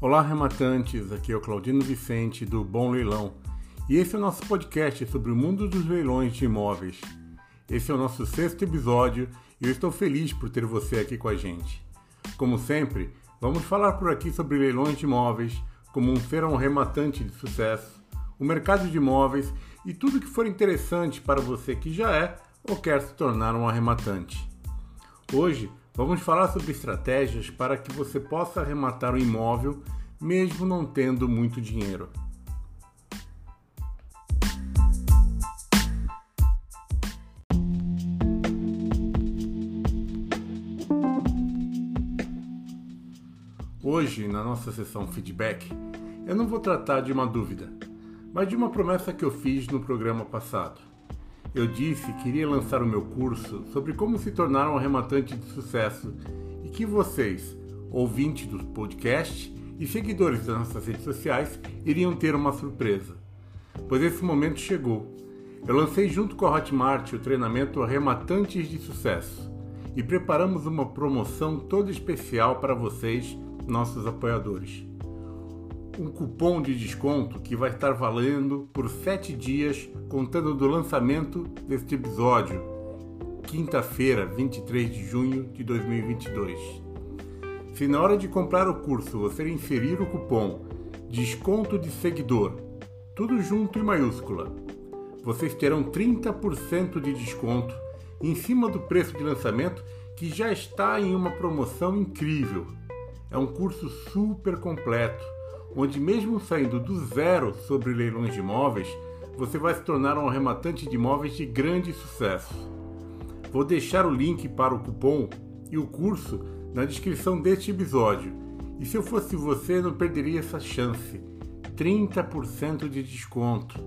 Olá, rematantes. Aqui é o Claudino Vicente do Bom Leilão e esse é o nosso podcast sobre o mundo dos leilões de imóveis. Esse é o nosso sexto episódio e eu estou feliz por ter você aqui com a gente. Como sempre, vamos falar por aqui sobre leilões de imóveis, como um ser um rematante de sucesso, o mercado de imóveis e tudo que for interessante para você que já é ou quer se tornar um arrematante. Hoje Vamos falar sobre estratégias para que você possa arrematar o imóvel mesmo não tendo muito dinheiro. Hoje, na nossa sessão feedback, eu não vou tratar de uma dúvida, mas de uma promessa que eu fiz no programa passado. Eu disse que iria lançar o meu curso sobre como se tornar um arrematante de sucesso e que vocês, ouvintes do podcast e seguidores das nossas redes sociais, iriam ter uma surpresa. Pois esse momento chegou. Eu lancei junto com a Hotmart o treinamento Arrematantes de Sucesso e preparamos uma promoção toda especial para vocês, nossos apoiadores um cupom de desconto que vai estar valendo por 7 dias, contando do lançamento deste episódio, quinta-feira, 23 de junho de 2022. Se na hora de comprar o curso você inserir o cupom desconto de seguidor, tudo junto em maiúscula, vocês terão 30% de desconto em cima do preço de lançamento que já está em uma promoção incrível. É um curso super completo onde, mesmo saindo do zero sobre leilões de imóveis, você vai se tornar um arrematante de imóveis de grande sucesso. Vou deixar o link para o cupom e o curso na descrição deste episódio. E se eu fosse você, não perderia essa chance. 30% de desconto.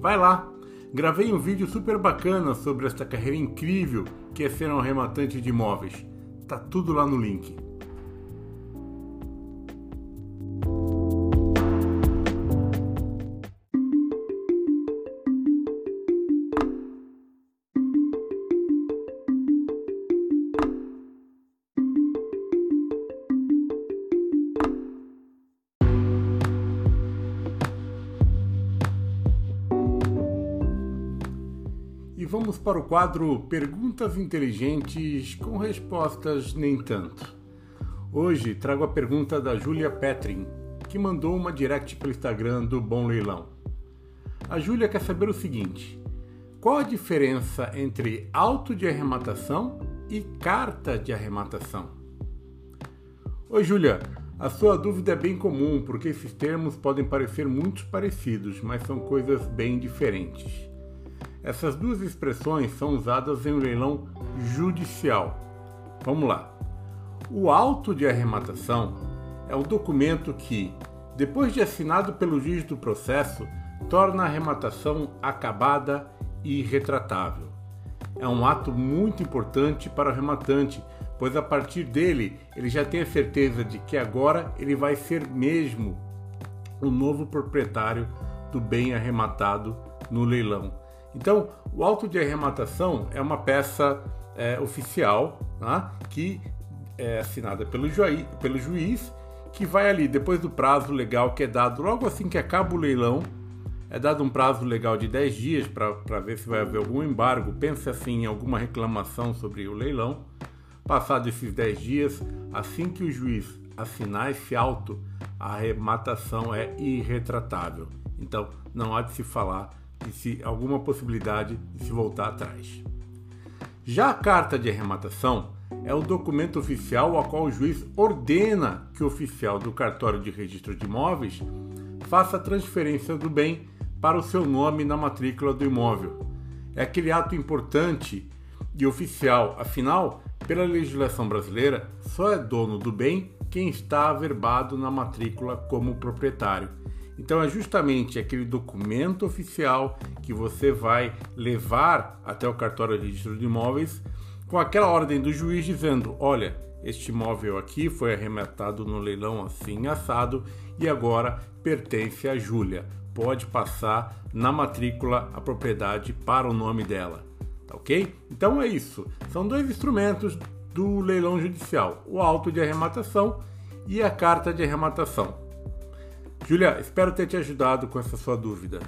Vai lá! Gravei um vídeo super bacana sobre esta carreira incrível que é ser um arrematante de imóveis. Tá tudo lá no link. E vamos para o quadro Perguntas Inteligentes com respostas nem tanto. Hoje trago a pergunta da Júlia Petrin, que mandou uma direct pelo Instagram do Bom Leilão. A Júlia quer saber o seguinte: qual a diferença entre auto de arrematação e carta de arrematação? Oi, Júlia. A sua dúvida é bem comum porque esses termos podem parecer muito parecidos, mas são coisas bem diferentes. Essas duas expressões são usadas em um leilão judicial. Vamos lá. O auto de arrematação é um documento que, depois de assinado pelo juiz do processo, torna a arrematação acabada e retratável. É um ato muito importante para o arrematante, pois a partir dele ele já tem a certeza de que agora ele vai ser mesmo o novo proprietário do bem arrematado no leilão então, o auto de arrematação é uma peça é, oficial tá? que é assinada pelo, juiz, pelo juiz, que vai ali, depois do prazo legal que é dado logo assim que acaba o leilão, é dado um prazo legal de 10 dias para ver se vai haver algum embargo, pense assim em alguma reclamação sobre o leilão. Passados esses 10 dias, assim que o juiz assinar esse auto, a arrematação é irretratável. Então, não há de se falar e se alguma possibilidade de se voltar atrás. Já a carta de arrematação é o documento oficial ao qual o juiz ordena que o oficial do cartório de registro de imóveis faça a transferência do bem para o seu nome na matrícula do imóvel. É aquele ato importante e oficial, afinal, pela legislação brasileira, só é dono do bem quem está averbado na matrícula como proprietário. Então é justamente aquele documento oficial que você vai levar até o cartório de registro de imóveis com aquela ordem do juiz dizendo: olha, este imóvel aqui foi arrematado no leilão assim assado e agora pertence a Júlia. Pode passar na matrícula a propriedade para o nome dela. Tá ok? Então é isso. São dois instrumentos do leilão judicial: o auto de arrematação e a carta de arrematação. Júlia, espero ter te ajudado com essa sua dúvida.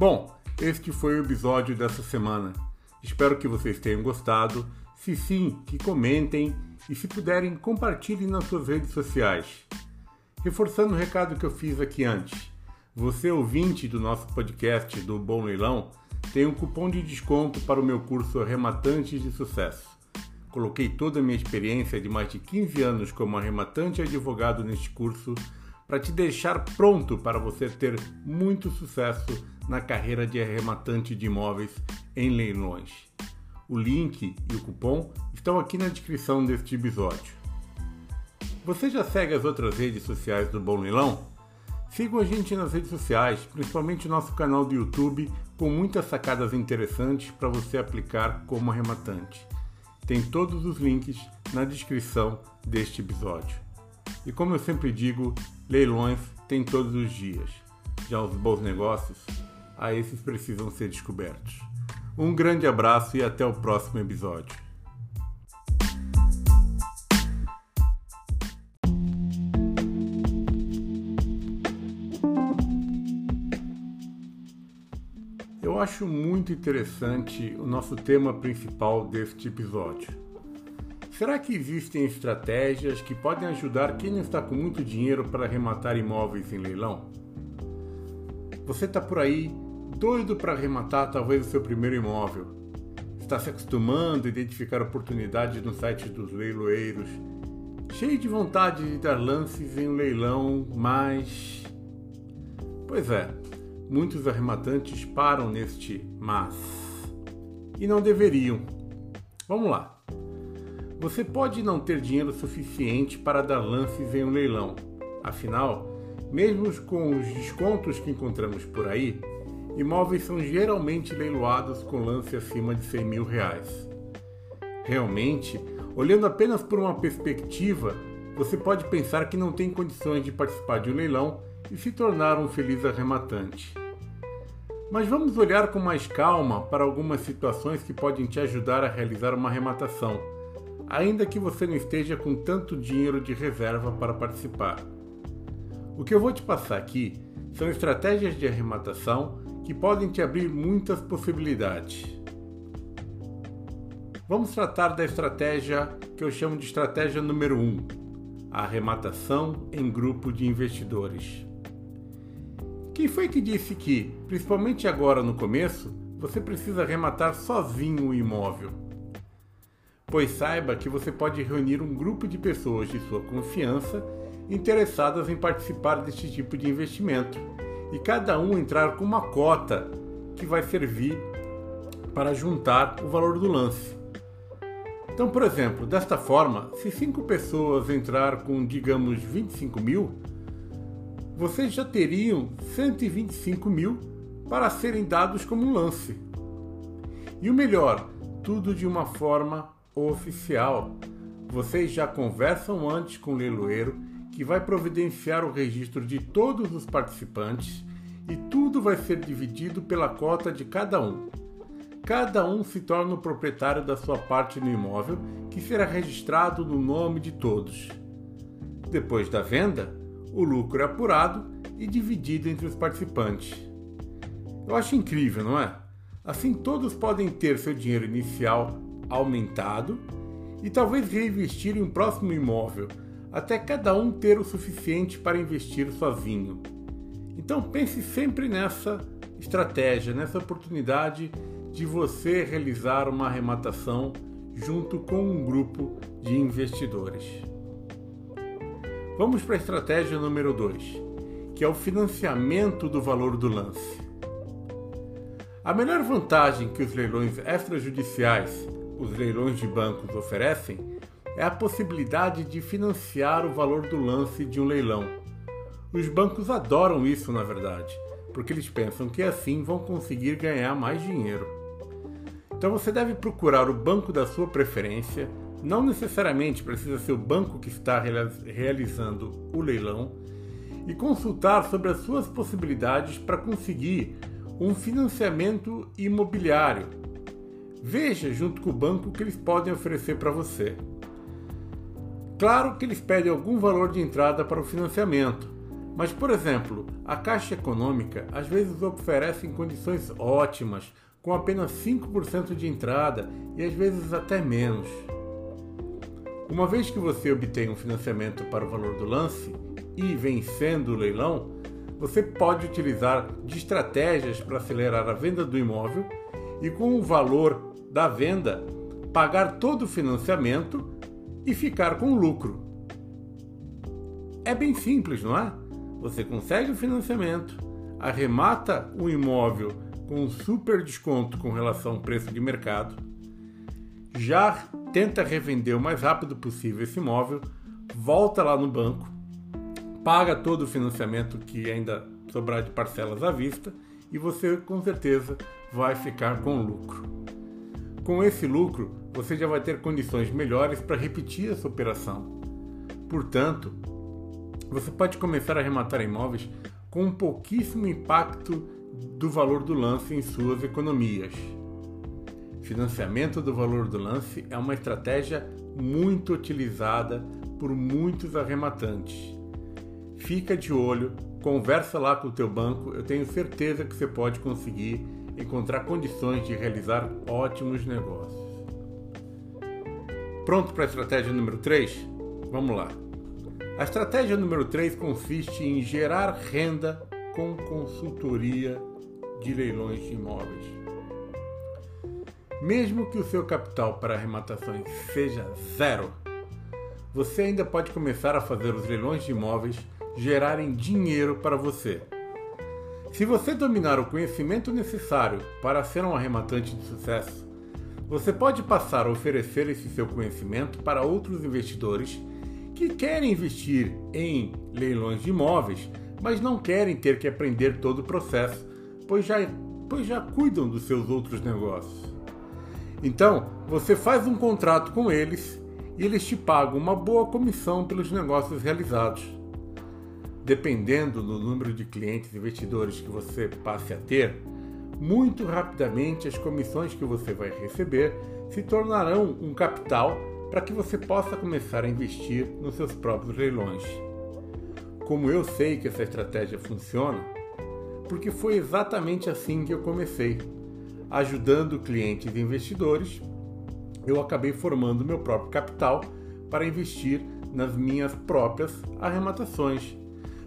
Bom, este foi o episódio dessa semana. Espero que vocês tenham gostado. Se sim, que comentem e, se puderem, compartilhem nas suas redes sociais. Reforçando o recado que eu fiz aqui antes. Você, ouvinte do nosso podcast do Bom Leilão, tem um cupom de desconto para o meu curso Arrematantes de Sucesso. Coloquei toda a minha experiência de mais de 15 anos como arrematante e advogado neste curso para te deixar pronto para você ter muito sucesso na carreira de arrematante de imóveis em leilões. O link e o cupom estão aqui na descrição deste episódio. Você já segue as outras redes sociais do Bom Leilão? Sigam a gente nas redes sociais, principalmente nosso canal do YouTube, com muitas sacadas interessantes para você aplicar como arrematante. Tem todos os links na descrição deste episódio. E como eu sempre digo, leilões tem todos os dias. Já os bons negócios, a esses precisam ser descobertos. Um grande abraço e até o próximo episódio. Eu acho muito interessante o nosso tema principal deste episódio. Será que existem estratégias que podem ajudar quem não está com muito dinheiro para arrematar imóveis em leilão? Você está por aí doido para arrematar talvez o seu primeiro imóvel. Está se acostumando a identificar oportunidades no site dos leiloeiros, cheio de vontade de dar lances em um leilão, mas. Pois é, muitos arrematantes param neste mas. E não deveriam. Vamos lá. Você pode não ter dinheiro suficiente para dar lances em um leilão. Afinal, mesmo com os descontos que encontramos por aí, imóveis são geralmente leiloados com lance acima de 100 mil reais. Realmente, olhando apenas por uma perspectiva, você pode pensar que não tem condições de participar de um leilão e se tornar um feliz arrematante. Mas vamos olhar com mais calma para algumas situações que podem te ajudar a realizar uma arrematação, ainda que você não esteja com tanto dinheiro de reserva para participar. O que eu vou te passar aqui são estratégias de arrematação que podem te abrir muitas possibilidades. Vamos tratar da estratégia que eu chamo de estratégia número 1, um, a arrematação em grupo de investidores. Quem foi que disse que, principalmente agora no começo, você precisa arrematar sozinho o imóvel? Pois saiba que você pode reunir um grupo de pessoas de sua confiança interessadas em participar deste tipo de investimento e cada um entrar com uma cota que vai servir para juntar o valor do lance. Então, por exemplo, desta forma, se cinco pessoas entrar com, digamos, 25 mil, vocês já teriam 125 mil para serem dados como lance. E o melhor, tudo de uma forma oficial. Vocês já conversam antes com o leiloeiro que vai providenciar o registro de todos os participantes e tudo vai ser dividido pela cota de cada um. Cada um se torna o proprietário da sua parte no imóvel, que será registrado no nome de todos. Depois da venda, o lucro é apurado e dividido entre os participantes. Eu acho incrível, não é? Assim todos podem ter seu dinheiro inicial aumentado e talvez reinvestir em um próximo imóvel até cada um ter o suficiente para investir sozinho. Então pense sempre nessa estratégia, nessa oportunidade de você realizar uma arrematação junto com um grupo de investidores. Vamos para a estratégia número 2, que é o financiamento do valor do lance. A melhor vantagem que os leilões extrajudiciais, os leilões de bancos, oferecem é a possibilidade de financiar o valor do lance de um leilão. Os bancos adoram isso, na verdade, porque eles pensam que assim vão conseguir ganhar mais dinheiro. Então você deve procurar o banco da sua preferência, não necessariamente precisa ser o banco que está realizando o leilão, e consultar sobre as suas possibilidades para conseguir um financiamento imobiliário. Veja junto com o banco o que eles podem oferecer para você. Claro que eles pedem algum valor de entrada para o financiamento, mas, por exemplo, a Caixa Econômica às vezes oferece condições ótimas, com apenas 5% de entrada e às vezes até menos. Uma vez que você obtém um financiamento para o valor do lance e vencendo o leilão, você pode utilizar de estratégias para acelerar a venda do imóvel e, com o valor da venda, pagar todo o financiamento e ficar com lucro. É bem simples, não é? Você consegue o financiamento, arremata o imóvel com um super desconto com relação ao preço de mercado, já tenta revender o mais rápido possível esse imóvel, volta lá no banco, paga todo o financiamento que ainda sobrar de parcelas à vista e você com certeza vai ficar com lucro. Com esse lucro, você já vai ter condições melhores para repetir essa operação. Portanto, você pode começar a arrematar imóveis com um pouquíssimo impacto do valor do lance em suas economias. Financiamento do valor do lance é uma estratégia muito utilizada por muitos arrematantes. Fica de olho, conversa lá com o teu banco, eu tenho certeza que você pode conseguir encontrar condições de realizar ótimos negócios. Pronto para a estratégia número 3? Vamos lá. A estratégia número 3 consiste em gerar renda com consultoria de leilões de imóveis. Mesmo que o seu capital para arrematações seja zero, você ainda pode começar a fazer os leilões de imóveis gerarem dinheiro para você. Se você dominar o conhecimento necessário para ser um arrematante de sucesso, você pode passar a oferecer esse seu conhecimento para outros investidores que querem investir em leilões de imóveis, mas não querem ter que aprender todo o processo, pois já, pois já cuidam dos seus outros negócios. Então, você faz um contrato com eles e eles te pagam uma boa comissão pelos negócios realizados. Dependendo do número de clientes investidores que você passe a ter, muito rapidamente as comissões que você vai receber se tornarão um capital para que você possa começar a investir nos seus próprios leilões. Como eu sei que essa estratégia funciona? Porque foi exatamente assim que eu comecei. Ajudando clientes e investidores, eu acabei formando meu próprio capital para investir nas minhas próprias arrematações.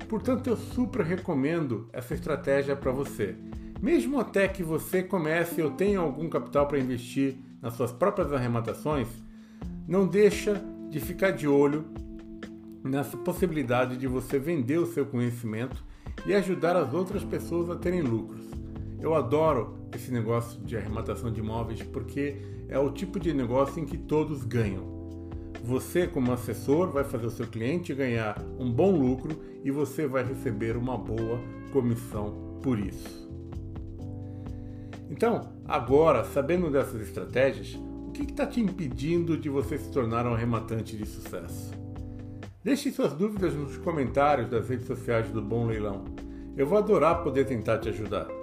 Portanto, eu super recomendo essa estratégia para você. Mesmo até que você comece ou tenha algum capital para investir nas suas próprias arrematações, não deixa de ficar de olho nessa possibilidade de você vender o seu conhecimento e ajudar as outras pessoas a terem lucros. Eu adoro esse negócio de arrematação de imóveis porque é o tipo de negócio em que todos ganham. Você, como assessor, vai fazer o seu cliente ganhar um bom lucro e você vai receber uma boa comissão por isso. Então, agora, sabendo dessas estratégias, o que está te impedindo de você se tornar um arrematante de sucesso? Deixe suas dúvidas nos comentários das redes sociais do Bom Leilão. Eu vou adorar poder tentar te ajudar.